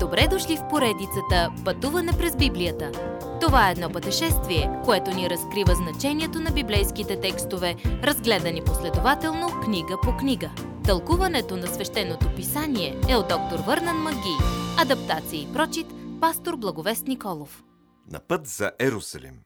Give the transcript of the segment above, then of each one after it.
Добре дошли в поредицата Пътуване през Библията. Това е едно пътешествие, което ни разкрива значението на библейските текстове, разгледани последователно книга по книга. Тълкуването на свещеното писание е от доктор Върнан Маги. Адаптация и прочит, пастор Благовест Николов. На път за Ерусалим.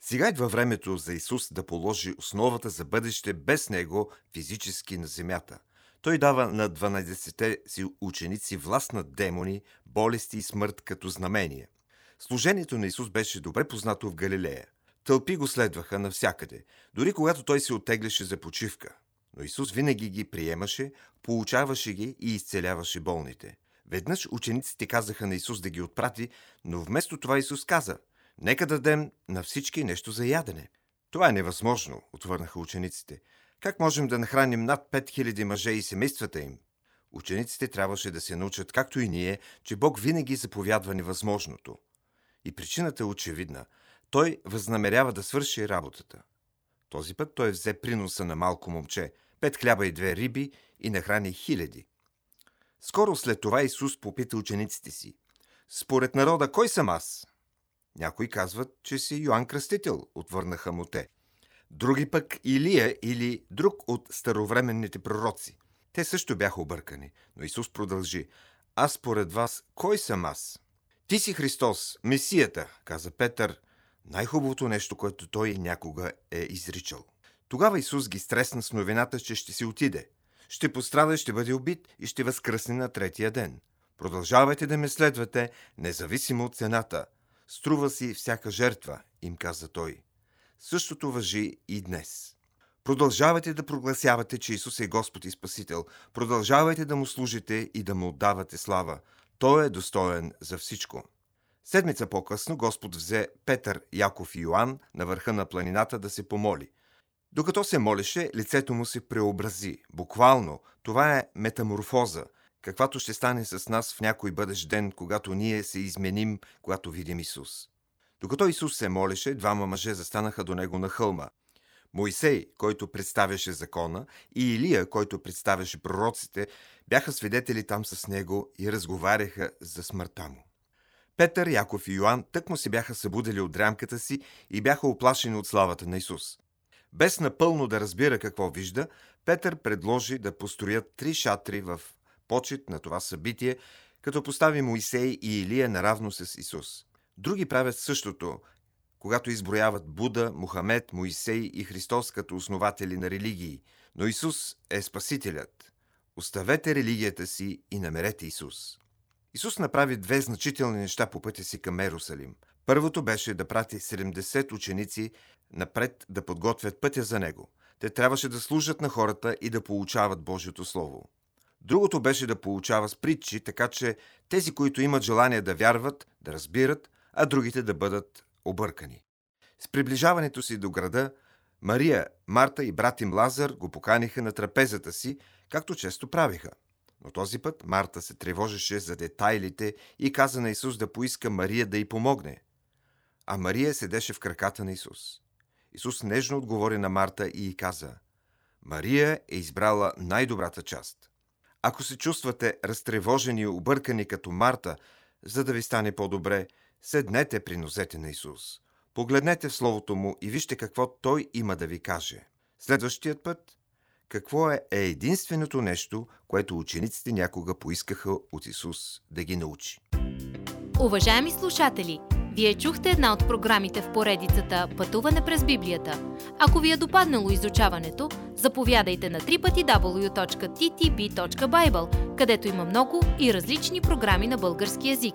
Сега идва времето за Исус да положи основата за бъдеще без Него физически на земята. Той дава на 12-те си ученици власт над демони, болести и смърт като знамение. Служението на Исус беше добре познато в Галилея. Тълпи го следваха навсякъде, дори когато той се оттегляше за почивка. Но Исус винаги ги приемаше, получаваше ги и изцеляваше болните. Веднъж учениците казаха на Исус да ги отпрати, но вместо това Исус каза – Нека дадем на всички нещо за ядене. Това е невъзможно, отвърнаха учениците. Как можем да нахраним над 5000 мъже и семействата им? Учениците трябваше да се научат, както и ние, че Бог винаги заповядва невъзможното. И причината е очевидна. Той възнамерява да свърши работата. Този път той взе приноса на малко момче, пет хляба и две риби и нахрани хиляди. Скоро след това Исус попита учениците си. Според народа, кой съм аз? Някои казват, че си Йоанн Кръстител, отвърнаха му те. Други пък Илия или друг от старовременните пророци. Те също бяха объркани, но Исус продължи. Аз според вас, кой съм аз? Ти си Христос, Месията, каза Петър, най-хубавото нещо, което той някога е изричал. Тогава Исус ги стресна с новината, че ще си отиде. Ще пострада, ще бъде убит и ще възкръсне на третия ден. Продължавайте да ме следвате, независимо от цената – Струва си всяка жертва, им каза той. Същото въжи и днес. Продължавайте да прогласявате, че Исус е Господ и Спасител. Продължавайте да му служите и да му отдавате слава. Той е достоен за всичко. Седмица по-късно Господ взе Петър, Яков и Йоанн на върха на планината да се помоли. Докато се молеше, лицето му се преобрази. Буквално, това е метаморфоза – каквато ще стане с нас в някой бъдещ ден, когато ние се изменим, когато видим Исус. Докато Исус се молеше, двама мъже застанаха до него на хълма. Моисей, който представяше закона, и Илия, който представяше пророците, бяха свидетели там с него и разговаряха за смъртта му. Петър, Яков и Йоанн тъкмо се бяха събудили от дрямката си и бяха оплашени от славата на Исус. Без напълно да разбира какво вижда, Петър предложи да построят три шатри в почет на това събитие, като постави Моисей и Илия наравно с Исус. Други правят същото, когато изброяват Буда, Мухамед, Моисей и Христос като основатели на религии, но Исус е Спасителят. Оставете религията си и намерете Исус. Исус направи две значителни неща по пътя си към Ерусалим. Първото беше да прати 70 ученици напред да подготвят пътя за него. Те трябваше да служат на хората и да получават Божието Слово. Другото беше да получава с притчи, така че тези, които имат желание да вярват, да разбират, а другите да бъдат объркани. С приближаването си до града, Мария, Марта и брат им Лазар го поканиха на трапезата си, както често правиха. Но този път Марта се тревожеше за детайлите и каза на Исус да поиска Мария да й помогне. А Мария седеше в краката на Исус. Исус нежно отговори на Марта и й каза Мария е избрала най-добрата част. Ако се чувствате разтревожени и объркани като Марта, за да ви стане по-добре, седнете при нозете на Исус. Погледнете в Словото Му и вижте какво Той има да ви каже. Следващият път, какво е, е единственото нещо, което учениците някога поискаха от Исус да ги научи. Уважаеми слушатели! Вие чухте една от програмите в поредицата Пътуване през Библията. Ако ви е допаднало изучаването, заповядайте на www.ttb.bible, където има много и различни програми на български язик.